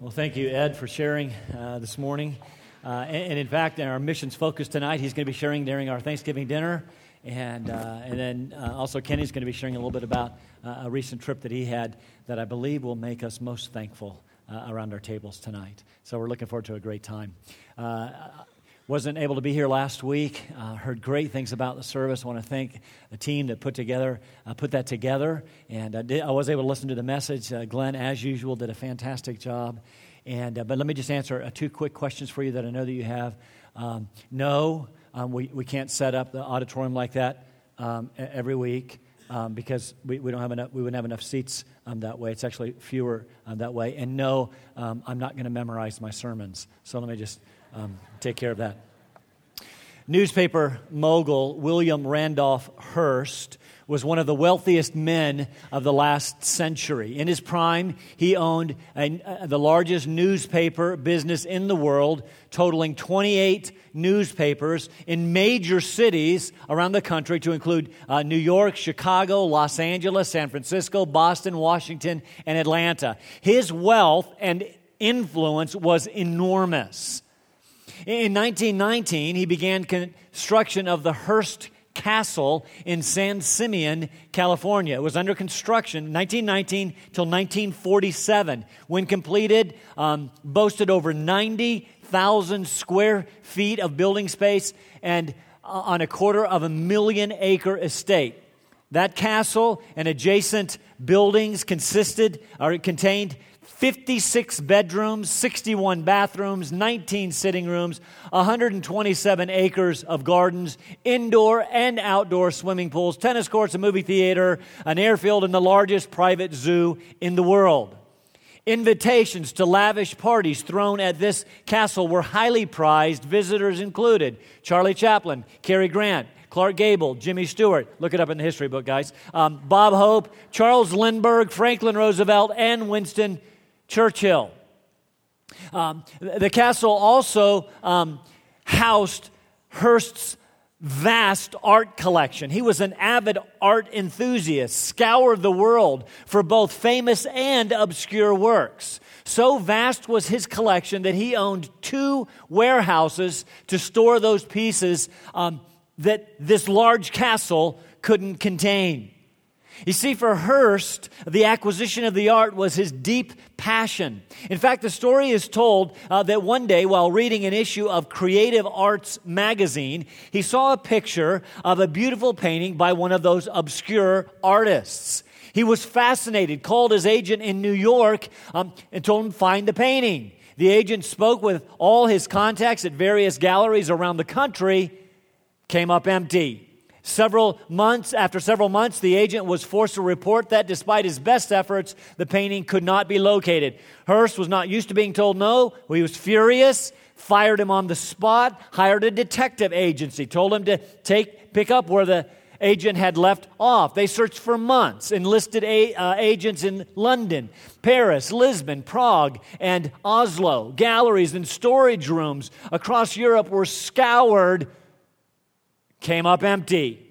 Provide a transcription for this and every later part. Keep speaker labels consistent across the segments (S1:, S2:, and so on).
S1: Well, thank you, Ed, for sharing uh, this morning. Uh, and, and, in fact, in our missions focus tonight, he's going to be sharing during our Thanksgiving dinner. And, uh, and then uh, also, Kenny's going to be sharing a little bit about uh, a recent trip that he had that I believe will make us most thankful uh, around our tables tonight. So we're looking forward to a great time wasn't able to be here last week. Uh, heard great things about the service. I want to thank the team that put together uh, put that together, and I, did, I, was able to listen to the message. Uh, Glenn, as usual, did a fantastic job. And uh, but let me just answer uh, two quick questions for you that I know that you have. Um, no, um, we we can't set up the auditorium like that um, every week. Um, because we, we, don't have enough, we wouldn't have enough seats um, that way. It's actually fewer um, that way. And no, um, I'm not going to memorize my sermons. So let me just um, take care of that. Newspaper mogul William Randolph Hearst was one of the wealthiest men of the last century. In his prime, he owned a, a, the largest newspaper business in the world, totaling 28 newspapers in major cities around the country, to include uh, New York, Chicago, Los Angeles, San Francisco, Boston, Washington, and Atlanta. His wealth and influence was enormous. In 1919, he began construction of the Hearst Castle in San Simeon, California. It was under construction 1919 till 1947. When completed, um, boasted over 90,000 square feet of building space and uh, on a quarter of a million acre estate. That castle and adjacent buildings consisted or contained 56 bedrooms, 61 bathrooms, 19 sitting rooms, 127 acres of gardens, indoor and outdoor swimming pools, tennis courts, a movie theater, an airfield, and the largest private zoo in the world. Invitations to lavish parties thrown at this castle were highly prized. Visitors included Charlie Chaplin, Cary Grant, Clark Gable, Jimmy Stewart, look it up in the history book, guys, um, Bob Hope, Charles Lindbergh, Franklin Roosevelt, and Winston Churchill. Um, the castle also um, housed Hearst's vast art collection. He was an avid art enthusiast, scoured the world for both famous and obscure works. So vast was his collection that he owned two warehouses to store those pieces um, that this large castle couldn't contain. You see, for Hearst, the acquisition of the art was his deep passion. In fact, the story is told uh, that one day, while reading an issue of Creative Arts magazine, he saw a picture of a beautiful painting by one of those obscure artists. He was fascinated, called his agent in New York, um, and told him find the painting. The agent spoke with all his contacts at various galleries around the country, came up empty. Several months, after several months, the agent was forced to report that despite his best efforts, the painting could not be located. Hearst was not used to being told no. He was furious, fired him on the spot, hired a detective agency, told him to take, pick up where the agent had left off. They searched for months, enlisted a, uh, agents in London, Paris, Lisbon, Prague, and Oslo. Galleries and storage rooms across Europe were scoured came up empty.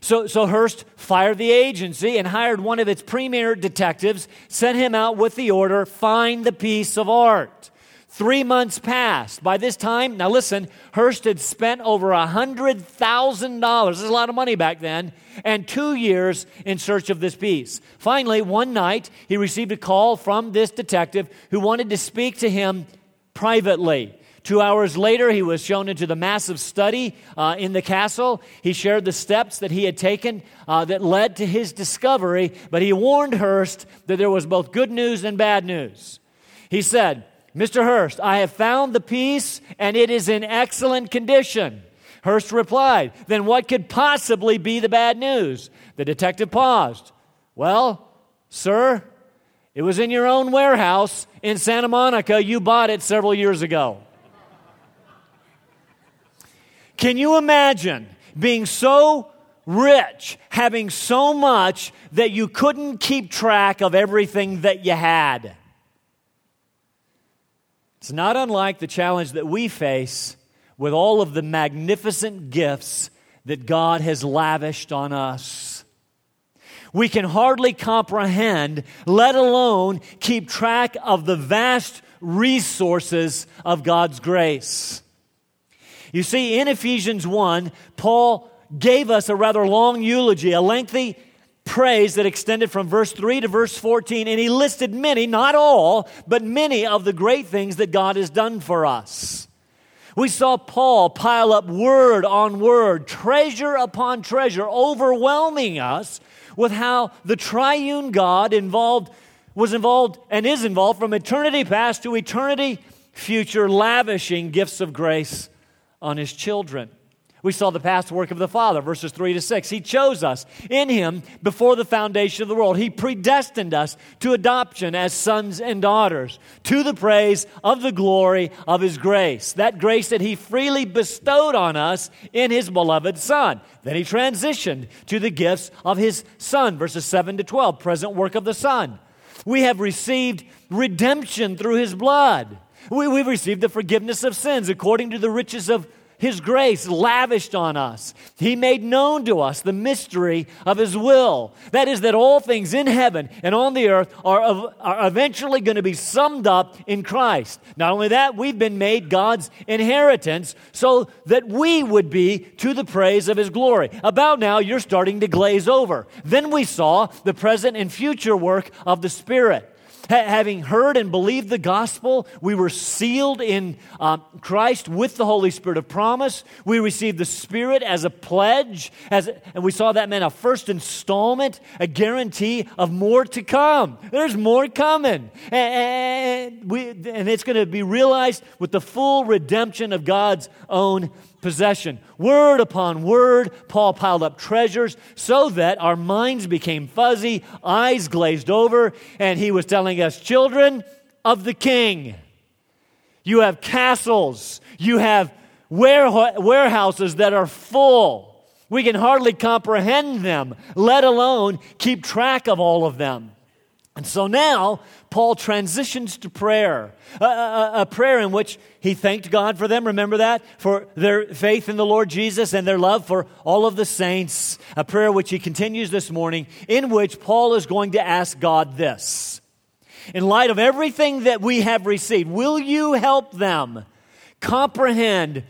S1: So, so Hearst fired the agency and hired one of its premier detectives, sent him out with the order find the piece of art. Three months passed. By this time, now listen, Hearst had spent over a $100,000, this is a lot of money back then, and two years in search of this piece. Finally, one night, he received a call from this detective who wanted to speak to him privately. Two hours later, he was shown into the massive study uh, in the castle. He shared the steps that he had taken uh, that led to his discovery, but he warned Hearst that there was both good news and bad news. He said, Mr. Hearst, I have found the piece and it is in excellent condition. Hearst replied, Then what could possibly be the bad news? The detective paused. Well, sir, it was in your own warehouse in Santa Monica. You bought it several years ago. Can you imagine being so rich, having so much that you couldn't keep track of everything that you had? It's not unlike the challenge that we face with all of the magnificent gifts that God has lavished on us. we can hardly comprehend, let alone keep track of the vast resources of God's grace. You see, in Ephesians 1, Paul gave us a rather long eulogy, a lengthy praise that extended from verse 3 to verse 14, and he listed many, not all, but many of the great things that God has done for us. We saw Paul pile up word on word, treasure upon treasure, overwhelming us with how the triune God involved was involved and is involved from eternity past to eternity future, lavishing gifts of grace on his children. We saw the past work of the Father, verses 3 to 6. He chose us in Him before the foundation of the world. He predestined us to adoption as sons and daughters, to the praise of the glory of His grace. That grace that He freely bestowed on us in His beloved Son. Then He transitioned to the gifts of His Son, verses 7 to 12, present work of the Son. We have received redemption through His blood. We, have received the forgiveness of sins according to the riches of his grace lavished on us. He made known to us the mystery of His will. That is, that all things in heaven and on the earth are, are eventually going to be summed up in Christ. Not only that, we've been made God's inheritance so that we would be to the praise of His glory. About now, you're starting to glaze over. Then we saw the present and future work of the Spirit having heard and believed the gospel, we were sealed in uh, Christ with the Holy Spirit of promise. We received the Spirit as a pledge, as, and we saw that meant a first installment, a guarantee of more to come. There's more coming. And, we, and it's going to be realized with the full redemption of God's own possession. Word upon word, Paul piled up treasures so that our minds became fuzzy, eyes glazed over, and he was telling us, Children of the king, you have castles, you have warehouses that are full. We can hardly comprehend them, let alone keep track of all of them. And so now, Paul transitions to prayer, a, a, a, prayer in which he thanked God for them, remember that? For their faith in the Lord Jesus and their love for all of the saints. A prayer which he continues this morning, in which Paul is going to ask God this In light of everything that we have received, will you help them comprehend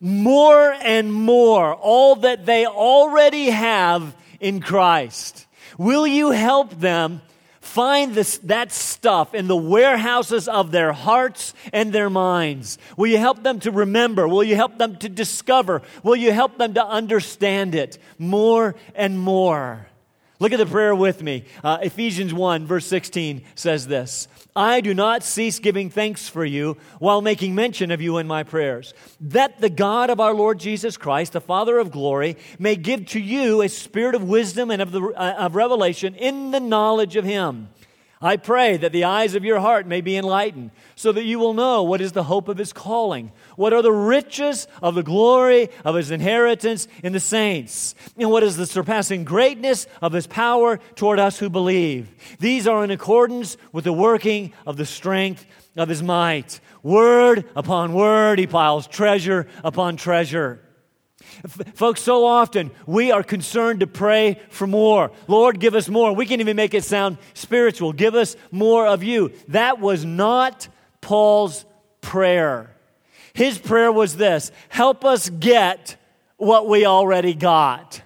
S1: more and more all that they already have in Christ? Will you help them? Find this, that stuff in the warehouses of their hearts and their minds. Will you help them to remember? Will you help them to discover? Will you help them to understand it more and more? Look at the prayer with me. Uh, Ephesians 1, verse 16 says this I do not cease giving thanks for you while making mention of you in my prayers, that the God of our Lord Jesus Christ, the Father of glory, may give to you a spirit of wisdom and of, the, uh, of revelation in the knowledge of him I pray that the eyes of your heart may be enlightened, so that you will know what is the hope of his calling, what are the riches of the glory of his inheritance in the saints, and what is the surpassing greatness of his power toward us who believe. These are in accordance with the working of the strength of his might. Word upon word, he piles treasure upon treasure. Folks, so often we are concerned to pray for more. Lord, give us more. We can even make it sound spiritual. Give us more of you. That was not Paul's prayer. His prayer was this help us get what we already got.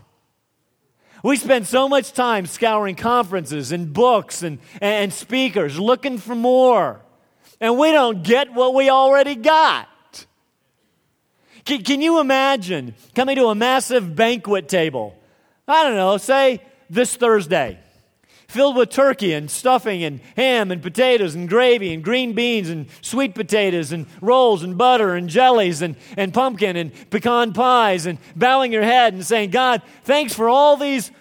S1: We spend so much time scouring conferences and books and, and speakers looking for more, and we don't get what we already got. Can, can you imagine coming to a massive banquet table? I don't know, say this Thursday, filled with turkey and stuffing and ham and potatoes and gravy and green beans and sweet potatoes and rolls and butter and jellies and, and pumpkin and pecan pies and bowing your head and saying, God, thanks for all these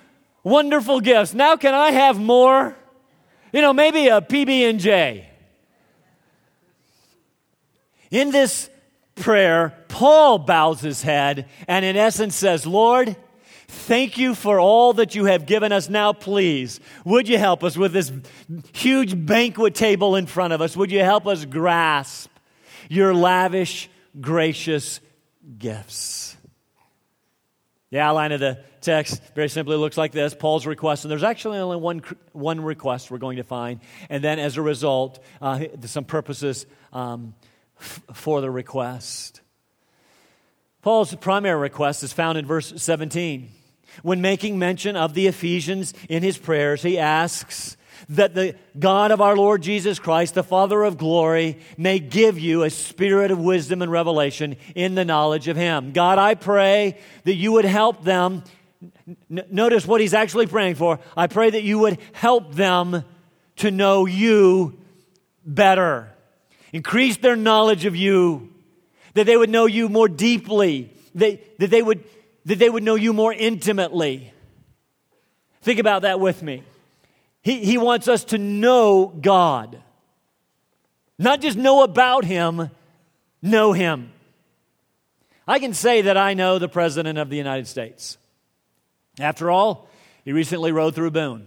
S1: wonderful gifts. Now can I have more? You know, maybe a PB&J. In this prayer, Paul bows his head and, in essence, says, Lord, Thank you for all that you have given us. Now, please, would you help us with this huge banquet table in front of us? Would you help us grasp your lavish, gracious gifts? The outline of the text very simply looks like this Paul's request, and there's actually only one, one request we're going to find. And then as a result, uh, some purposes um, f- for the request. Paul's primary request is found in verse 17. When making mention of the Ephesians in his prayers, he asks that the God of our Lord Jesus Christ, the Father of glory, may give you a spirit of wisdom and revelation in the knowledge of him. God, I pray that you would help them. N- notice what he's actually praying for. I pray that you would help them to know you better. Increase their knowledge of you, that they would know you more deeply, that, that, they, would, that they would know you more intimately. Think about that with me. He, he wants us to know God. Not just know about Him, know Him. I can say that I know the President of the United States. After all, he recently rode through Boone,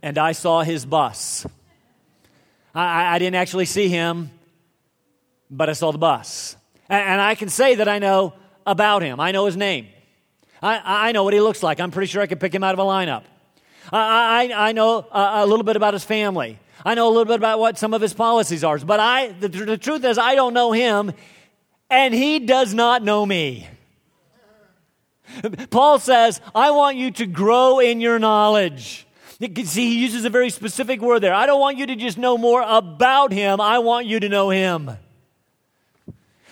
S1: and I saw his bus. I, I didn't actually see him, but I saw the bus. And, I can say that I know about him. I know his name. I, I know what he looks like. I'm pretty sure I could pick him out of a lineup. I, I, I know a, a, little bit about his family. I know a little bit about what some of his policies are. But I, the, the truth is, I don't know him, and he does not know me. Paul says, I want you to grow in your knowledge. See, he uses a very specific word there. I don't want you to just know more about him, I want you to know him.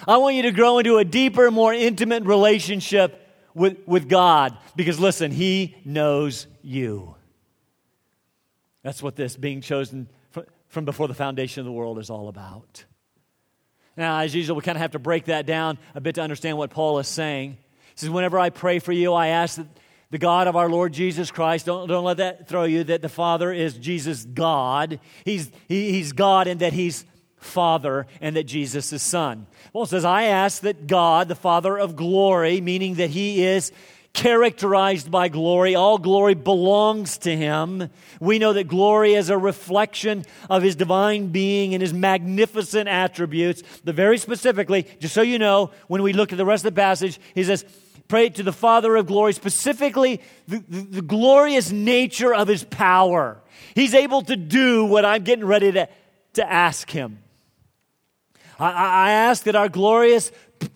S1: I want you to grow into a deeper, more intimate relationship with, with God because, listen, he knows you. That's what this being chosen from before the foundation of the world is all about. Now, as usual, we kind of have to break that down a bit to understand what Paul is saying. He says, Whenever I pray for you, I ask that the God of our Lord Jesus Christ, don't, don't let that throw you that the Father is Jesus God. He's, he, he's God and that He's Father and that Jesus is Son. Paul says, I ask that God, the Father of glory, meaning that He is characterized by glory. All glory belongs to him. We know that glory is a reflection of his divine being and his magnificent attributes. But very specifically, just so you know, when we look at the rest of the passage, he says, Pray to the Father of glory, specifically the, the, the glorious nature of his power. He's able to do what I'm getting ready to, to ask him. I, I ask that our glorious,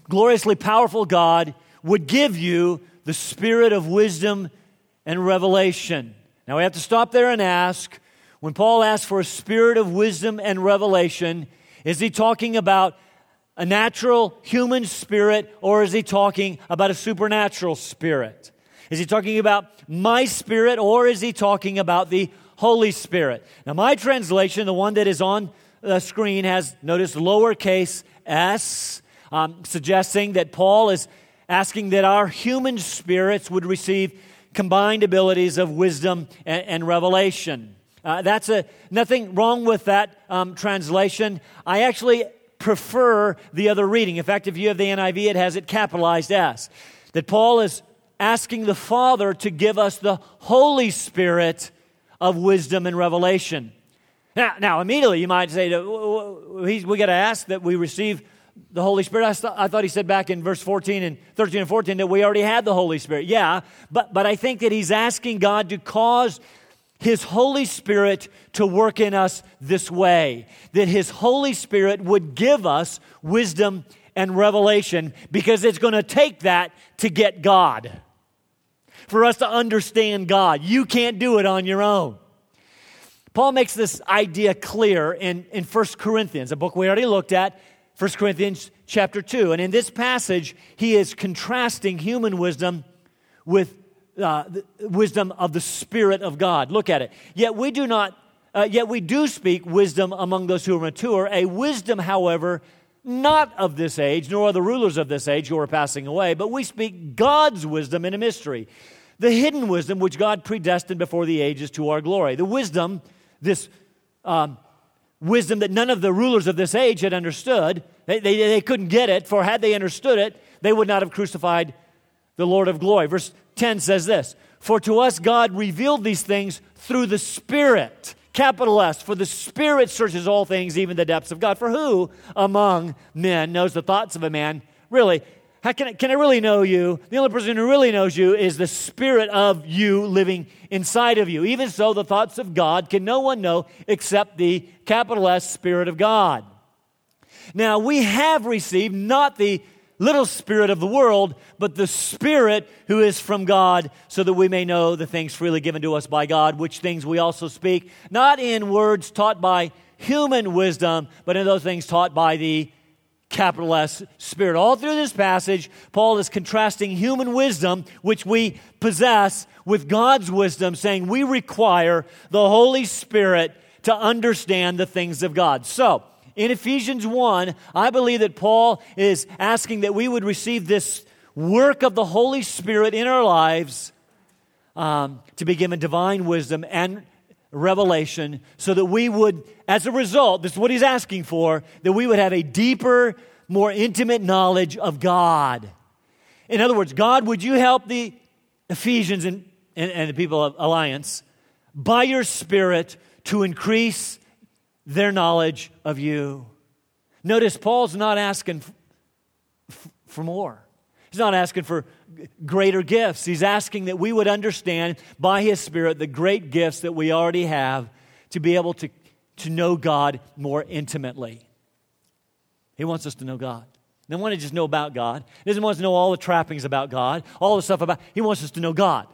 S1: gloriously powerful God would give you the spirit of wisdom and revelation. Now we have to stop there and ask when Paul asks for a spirit of wisdom and revelation, is he talking about a natural human spirit or is he talking about a supernatural spirit? Is he talking about my spirit or is he talking about the Holy Spirit? Now, my translation, the one that is on the screen, has notice lowercase s, um, suggesting that Paul is asking that our human spirits would receive combined abilities of wisdom and, and revelation. Uh, that's a, nothing wrong with that um, translation. I actually prefer the other reading. In fact, if you have the NIV, it has it capitalized S. That Paul is asking the Father to give us the Holy Spirit of wisdom and revelation. Now, now immediately you might say, we got to ask that we receive the Holy Spirit. I, I, thought he said back in verse 14 and 13 and 14 that we already had the Holy Spirit. Yeah, but, but I think that he's asking God to cause his Holy Spirit to work in us this way. That his Holy Spirit would give us wisdom and revelation because it's going to take that to get God. For us to understand God. You can't do it on your own. Paul makes this idea clear in, in 1 Corinthians, a book we already looked at, 1 Corinthians chapter 2. And in this passage, he is contrasting human wisdom with uh, wisdom of the Spirit of God. Look at it. Yet we do not, uh, yet we do speak wisdom among those who are mature, a wisdom, however, not of this age, nor are the rulers of this age who are passing away, but we speak God's wisdom in a mystery. The hidden wisdom which God predestined before the ages to our glory. The wisdom, this um, wisdom that none of the rulers of this age had understood. They, they, they couldn't get it, for had they understood it, they would not have crucified the Lord of glory. Verse 10 says this For to us God revealed these things through the Spirit. Capital S, for the Spirit searches all things, even the depths of God. For who among men knows the thoughts of a man? Really, how can I, can I really know you? The only person who really knows you is the Spirit of you living inside of you. Even so, the thoughts of God can no one know except the capital S Spirit of God. Now, we have received not the little spirit of the world, but the Spirit who is from God, so that we may know the things freely given to us by God, which things we also speak, not in words taught by human wisdom, but in those things taught by the capital S Spirit. All through this passage, Paul is contrasting human wisdom, which we possess, with God's wisdom, saying we require the Holy Spirit to understand the things of God. So, in Ephesians 1, I believe that Paul is asking that we would receive this work of the Holy Spirit in our lives um, to be given divine wisdom and revelation so that we would, as a result, this is what he's asking for, that we would have a deeper, more intimate knowledge of God. In other words, God, would you help the Ephesians and, and, and the people of Alliance by your Spirit to increase their knowledge of you. Notice Paul's not asking for more. He's not asking for greater gifts. He's asking that we would understand by His Spirit the great gifts that we already have to be able to, to know God more intimately. He wants us to know God. He want to just know about God. He doesn't want us to know all the trappings about God, all the stuff about. He wants us to know God.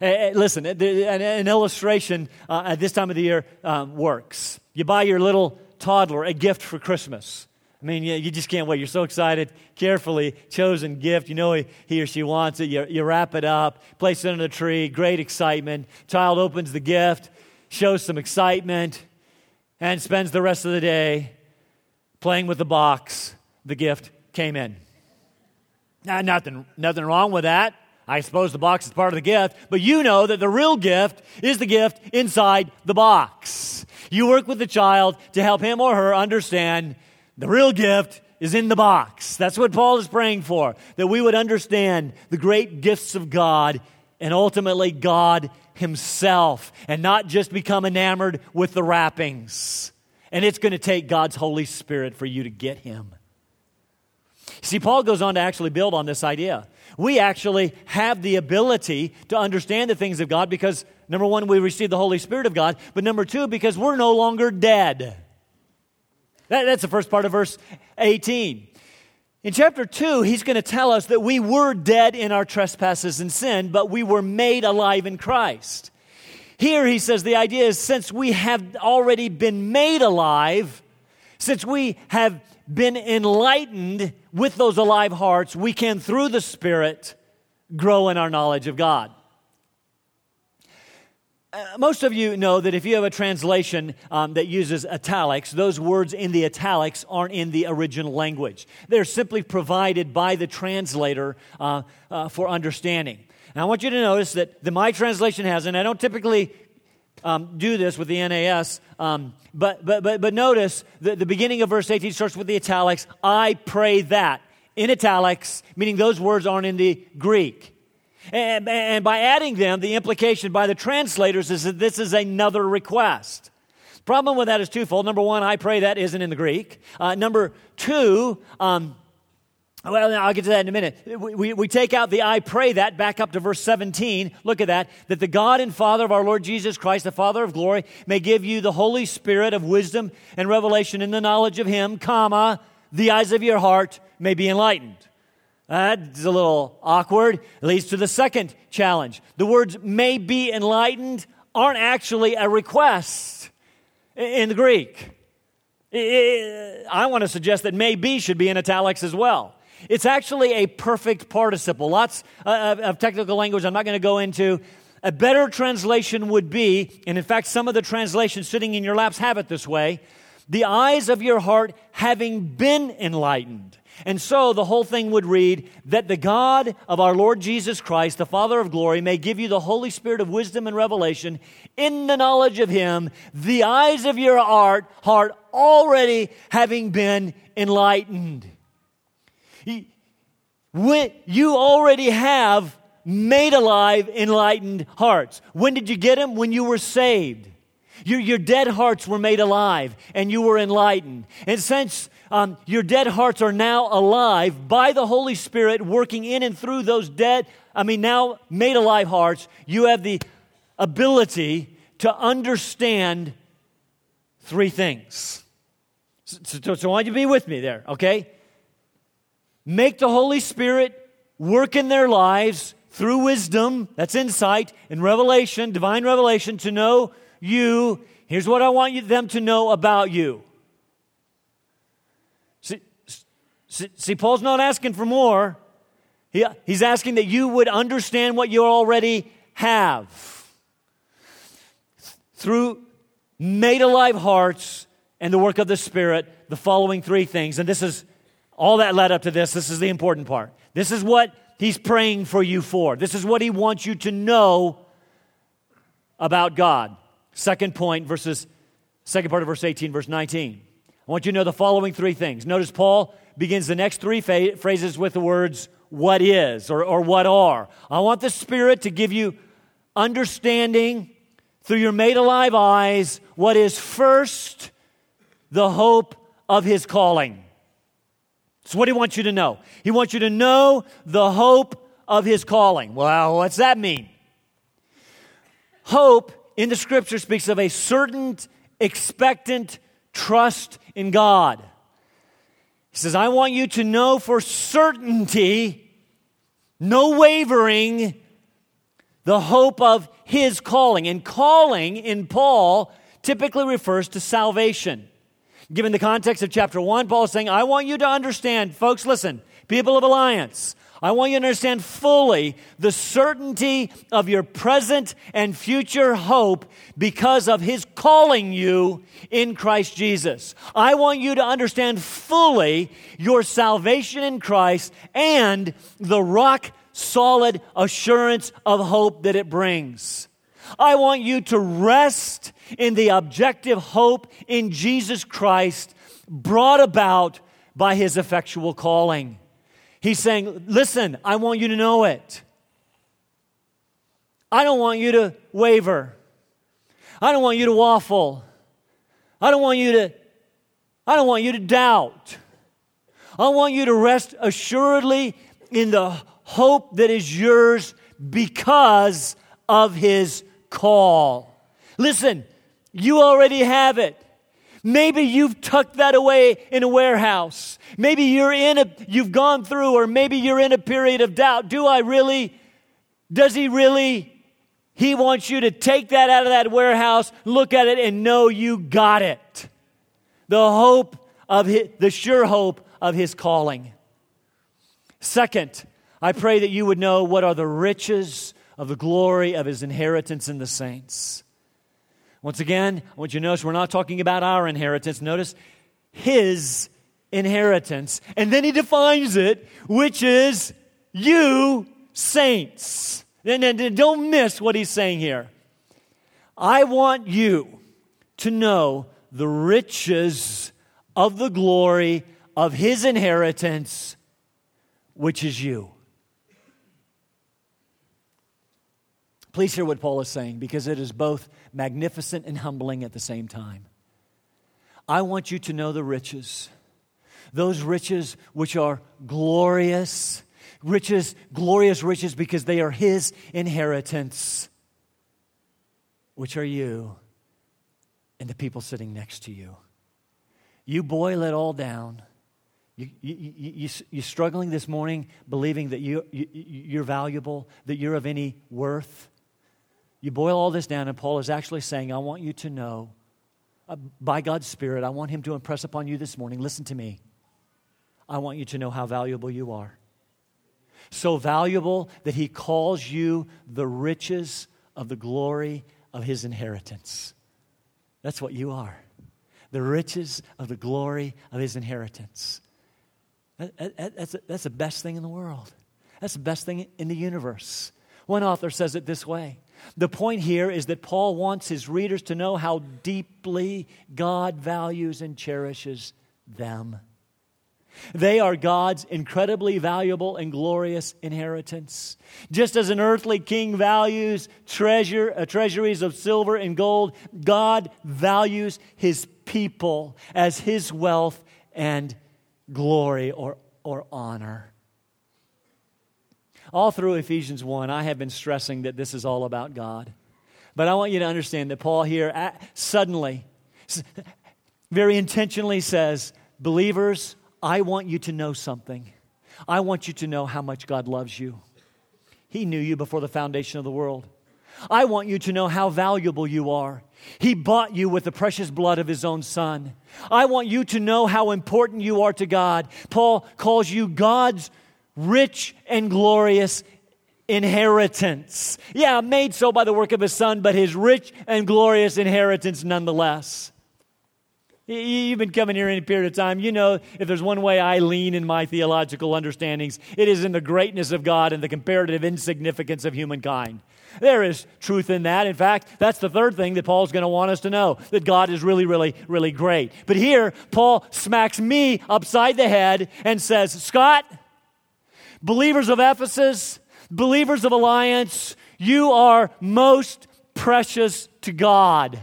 S1: Uh, listen, an, an illustration uh, at this time of the year um, works. You buy your little toddler a gift for Christmas. I mean, you, you, just can't wait. You're so excited. Carefully chosen gift. You know he, he or she wants it. You, you wrap it up, place it under the tree. Great excitement. Child opens the gift, shows some excitement, and spends the rest of the day playing with the box. The gift came in. Now, nothing, nothing wrong with that. I suppose the box is part of the gift, but you know that the real gift is the gift inside the box. You work with the child to help him or her understand the real gift is in the box. That's what Paul is praying for, that we would understand the great gifts of God and ultimately God Himself and not just become enamored with the wrappings. And it's going to take God's Holy Spirit for you to get Him. See, Paul goes on to actually build on this idea we actually have the ability to understand the things of God because, number one, we receive the Holy Spirit of God, but number two, because we're no longer dead. That, that's the first part of verse 18. In chapter 2, he's going to tell us that we were dead in our trespasses and sin, but we were made alive in Christ. Here he says the idea is since we have already been made alive, since we have been enlightened with those alive hearts, we can, through the Spirit, grow in our knowledge of God. Uh, most of you know that if you have a translation um, that uses italics, those words in the italics aren't in the original language. They're simply provided by the translator uh, uh, for understanding. And I want you to notice that the My translation has, and I don't typically um, do this with the NAS. Um, but, but, but, but notice that the beginning of verse 18 starts with the italics. I pray that. In italics, meaning those words aren't in the Greek. And, and by adding them, the implication by the translators is that this is another request. Problem with that is twofold. Number one, I pray that isn't in the Greek. Uh, number two, um, well, I'll get to that in a minute. We, we, we, take out the I pray that back up to verse 17. Look at that. That the God and Father of our Lord Jesus Christ, the Father of glory, may give you the Holy Spirit of wisdom and revelation in the knowledge of Him, comma, the eyes of your heart may be enlightened. That's a little awkward. It leads to the second challenge. The words may be enlightened aren't actually a request in the Greek. I want to suggest that may be should be in italics as well. It's actually a perfect participle. Lots uh, of technical language I'm not going to go into. A better translation would be, and in fact, some of the translations sitting in your laps have it this way the eyes of your heart having been enlightened. And so the whole thing would read that the God of our Lord Jesus Christ, the Father of glory, may give you the Holy Spirit of wisdom and revelation in the knowledge of Him, the eyes of your heart, heart already having been enlightened. You already have made alive, enlightened hearts. When did you get them? When you were saved. Your, your dead hearts were made alive and you were enlightened. And since um, your dead hearts are now alive by the Holy Spirit working in and through those dead, I mean, now made alive hearts, you have the ability to understand three things. So, so, so I want you to be with me there, okay? Make the Holy Spirit work in their lives through wisdom, that's insight, and revelation, divine revelation, to know you. Here's what I want you, them to know about you. See, see, see, Paul's not asking for more. He, he's asking that you would understand what you already have. Through made alive hearts and the work of the Spirit, the following three things. And this is all that led up to this. This is the important part. This is what he's praying for you for. This is what he wants you to know about God. Second point, verses, second part of verse 18, verse 19. I want you to know the following three things. Notice Paul begins the next three phrases with the words, what is or, or what are. I want the Spirit to give you understanding through your made alive eyes what is first the hope of his calling. It's what he wants you to know. He wants you to know the hope of his calling. Well, what's that mean? Hope in the scripture speaks of a certain expectant trust in God. He says, I want you to know for certainty, no wavering, the hope of his calling. And calling in Paul typically refers to salvation. Given the context of chapter 1, Paul is saying, I want you to understand, folks, listen, people of Alliance, I want you to understand fully the certainty of your present and future hope because of his calling you in Christ Jesus. I want you to understand fully your salvation in Christ and the rock solid assurance of hope that it brings. I want you to rest in the objective hope in Jesus Christ brought about by his effectual calling. He's saying, Listen, I want you to know it. I don't want you to waver. I don't want you to waffle. I don't want you to I don't want you to doubt. I want you to rest assuredly in the hope that is yours because of his call. Listen, you already have it. Maybe you've tucked that away in a warehouse. Maybe you're in a, you've gone through, or maybe you're in a period of doubt. Do I really? Does he really? He wants you to take that out of that warehouse, look at it, and know you got it. The hope of his, the sure hope of his calling. Second, I pray that you would know what are the riches of the glory of his inheritance in the saints. Once again, I want you to notice we're not talking about our inheritance. Notice his inheritance. And then he defines it, which is you saints. And, don't miss what he's saying here. I want you to know the riches of the glory of his inheritance, which is you. Please hear what Paul is saying because it is both magnificent and humbling at the same time. I want you to know the riches, those riches which are glorious, riches, glorious riches because they are his inheritance, which are you and the people sitting next to you. You boil it all down. You, you, you, you, are struggling this morning believing that you, you, you're valuable, that you're of any worth. You boil all this down, and Paul is actually saying, I want you to know, uh, by God's Spirit, I want him to impress upon you this morning listen to me. I want you to know how valuable you are. So valuable that he calls you the riches of the glory of his inheritance. That's what you are. The riches of the glory of his inheritance. that's, that's the best thing in the world. That's the best thing in the universe. One author says it this way the point here is that Paul wants his readers to know how deeply God values and cherishes them. They are God's incredibly valuable and glorious inheritance. Just as an earthly king values treasure, uh, treasuries of silver and gold, God values his people as his wealth and glory or, or honor. All through Ephesians 1, I have been stressing that this is all about God. But I want you to understand that Paul here suddenly, very intentionally says, Believers, I want you to know something. I want you to know how much God loves you. He knew you before the foundation of the world. I want you to know how valuable you are. He bought you with the precious blood of His own Son. I want you to know how important you are to God. Paul calls you God's rich and glorious inheritance. Yeah, made so by the work of His Son, but His rich and glorious inheritance nonetheless. You've been coming here any period of time. You know, if there's one way I lean in my theological understandings, it is in the greatness of God and the comparative insignificance of humankind. There is truth in that. In fact, that's the third thing that Paul's going to want us to know that God is really, really, really great. But here, Paul smacks me upside the head and says, Scott, believers of Ephesus, believers of Alliance, you are most precious to God.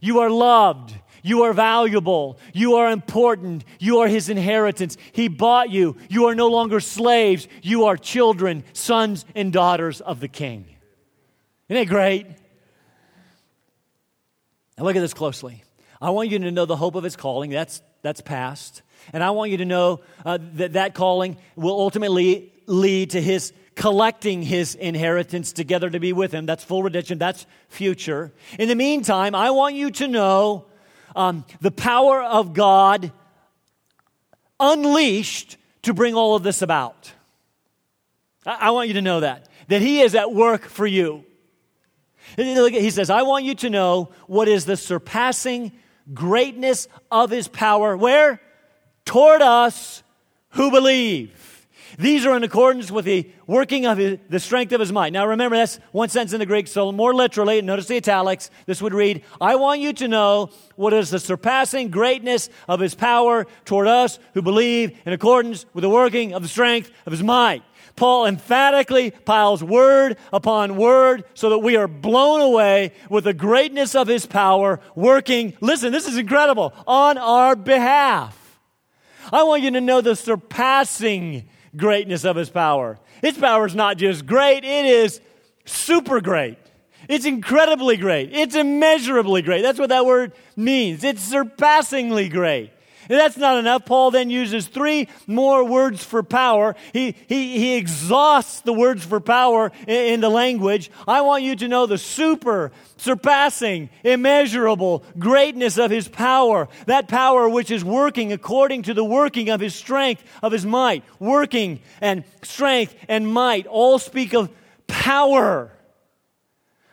S1: You are loved. You are valuable. You are important. You are his inheritance. He bought you. You are no longer slaves. You are children, sons, and daughters of the king. Isn't it great? Now look at this closely. I want you to know the hope of his calling. That's, that's past. And I want you to know uh, that that calling will ultimately lead to his collecting his inheritance together to be with him. That's full redemption. That's future. In the meantime, I want you to know um, the power of God unleashed to bring all of this about. I, I want you to know that, that He is at work for you. He says, I want you to know what is the surpassing greatness of His power. Where? Toward us who believe. These are in accordance with the working of his, the strength of his might. Now remember, that's one sentence in the Greek, so more literally, notice the italics. This would read, I want you to know what is the surpassing greatness of his power toward us who believe in accordance with the working of the strength of his might. Paul emphatically piles word upon word so that we are blown away with the greatness of his power working, listen, this is incredible, on our behalf. I want you to know the surpassing greatness of his power. His power is not just great, it is super great. It's incredibly great. It's immeasurably great. That's what that word means. It's surpassingly great. That's not enough. Paul then uses three more words for power. He, he, he exhausts the words for power in, in the language. I want you to know the super, surpassing, immeasurable greatness of his power. That power which is working according to the working of his strength, of his might. Working and strength and might all speak of power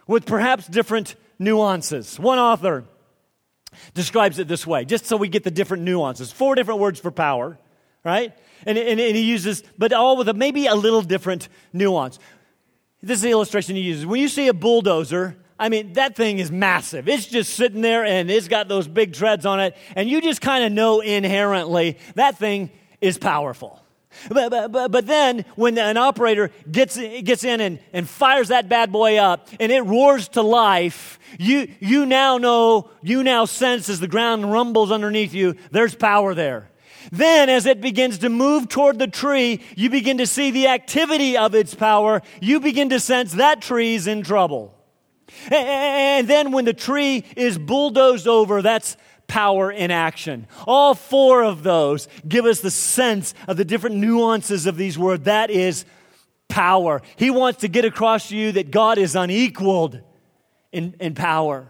S1: with perhaps different nuances. One author describes it this way, just so we get the different nuances. Four different words for power, right? And, and, and he uses, but all with a, maybe a little different nuance. This is the illustration he uses. When you see a bulldozer, I mean, that thing is massive. It's just sitting there and it's got those big treads on it, and you just kind of know inherently that thing is powerful. But, but, but then when an operator gets, gets in and, and fires that bad boy up and it roars to life, you, you now know, you now sense as the ground rumbles underneath you, there's power there. Then, as it begins to move toward the tree, you begin to see the activity of its power. You begin to sense that tree's in trouble. And then, when the tree is bulldozed over, that's power in action. All four of those give us the sense of the different nuances of these words. That is power. He wants to get across to you that God is unequaled in, in power.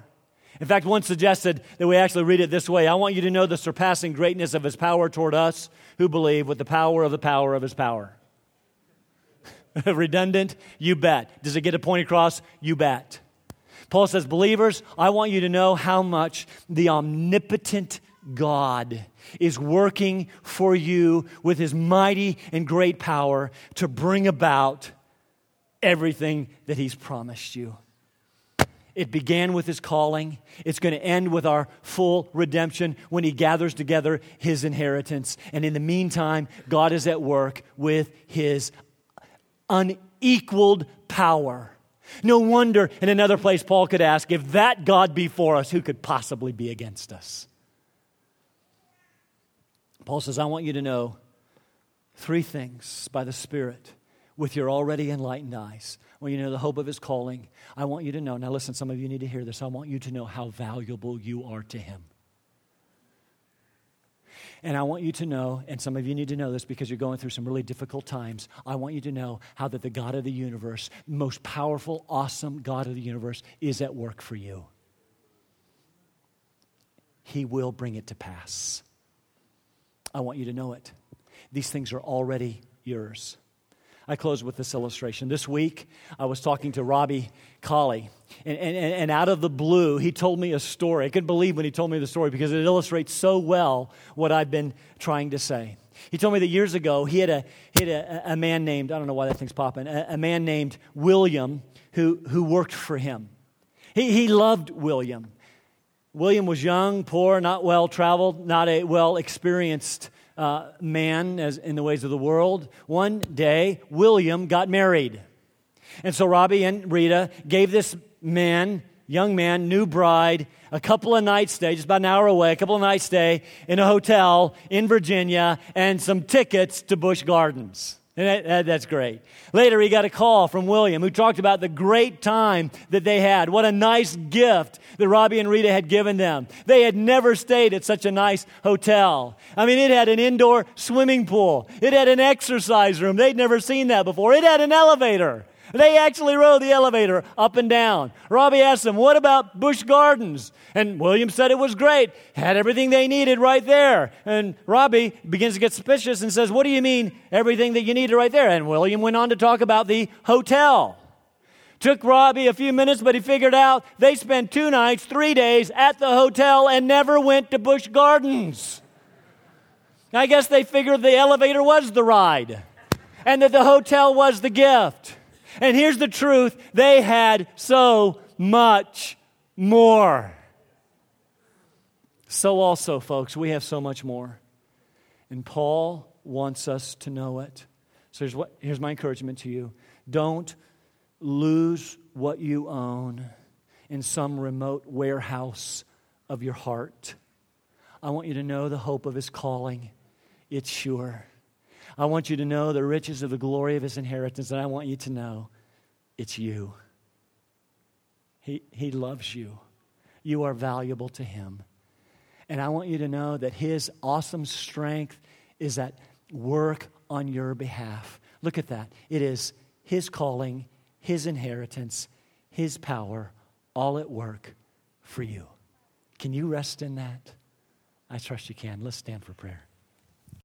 S1: In fact, one suggested that we actually read it this way I want you to know the surpassing greatness of his power toward us who believe with the power of the power of his power. Redundant? You bet. Does it get a point across? You bet. Paul says, Believers, I want you to know how much the omnipotent God is working for you with his mighty and great power to bring about everything that he's promised you. It began with his calling. It's going to end with our full redemption when he gathers together his inheritance. And in the meantime, God is at work with his unequaled power. No wonder in another place Paul could ask, if that God be for us, who could possibly be against us? Paul says, I want you to know three things by the Spirit with your already enlightened eyes. Well, you know the hope of his calling. I want you to know. Now, listen, some of you need to hear this. I want you to know how valuable you are to him. And I want you to know, and some of you need to know this because you're going through some really difficult times. I want you to know how that the God of the universe, most powerful, awesome God of the universe, is at work for you. He will bring it to pass. I want you to know it. These things are already yours. I close with this illustration. This week, I was talking to Robbie Colley, and, and, and out of the blue, he told me a story. I couldn't believe when he told me the story because it illustrates so well what I've been trying to say. He told me that years ago, he had a, he had a, a man named, I don't know why that thing's popping, a, a man named William who, who worked for him. He, he loved William. William was young, poor, not well traveled, not a well experienced uh, man as in the ways of the world. One day, William got married. And so Robbie and Rita gave this man, young man, new bride, a couple of nights stay, just about an hour away, a couple of nights stay in a hotel in Virginia, and some tickets to Busch Gardens. That, that, that's great. Later, he got a call from William who talked about the great time that they had. What a nice gift that Robbie and Rita had given them. They had never stayed at such a nice hotel. I mean, it had an indoor swimming pool, it had an exercise room. They'd never seen that before, it had an elevator. They actually rode the elevator up and down. Robbie asked them, What about Busch Gardens? And William said it was great, had everything they needed right there. And Robbie begins to get suspicious and says, What do you mean, everything that you needed right there? And William went on to talk about the hotel. Took Robbie a few minutes, but he figured out they spent two nights, three days at the hotel and never went to Busch Gardens. I guess they figured the elevator was the ride and that the hotel was the gift. And here's the truth they had so much more. So, also, folks, we have so much more. And Paul wants us to know it. So, here's, what, here's my encouragement to you don't lose what you own in some remote warehouse of your heart. I want you to know the hope of his calling, it's sure. I want you to know the riches of the glory of his inheritance, and I want you to know it's you. He, he loves you. You are valuable to him. And I want you to know that his awesome strength is at work on your behalf. Look at that. It is his calling, his inheritance, his power, all at work for you. Can you rest in that? I trust you can. Let's stand for prayer.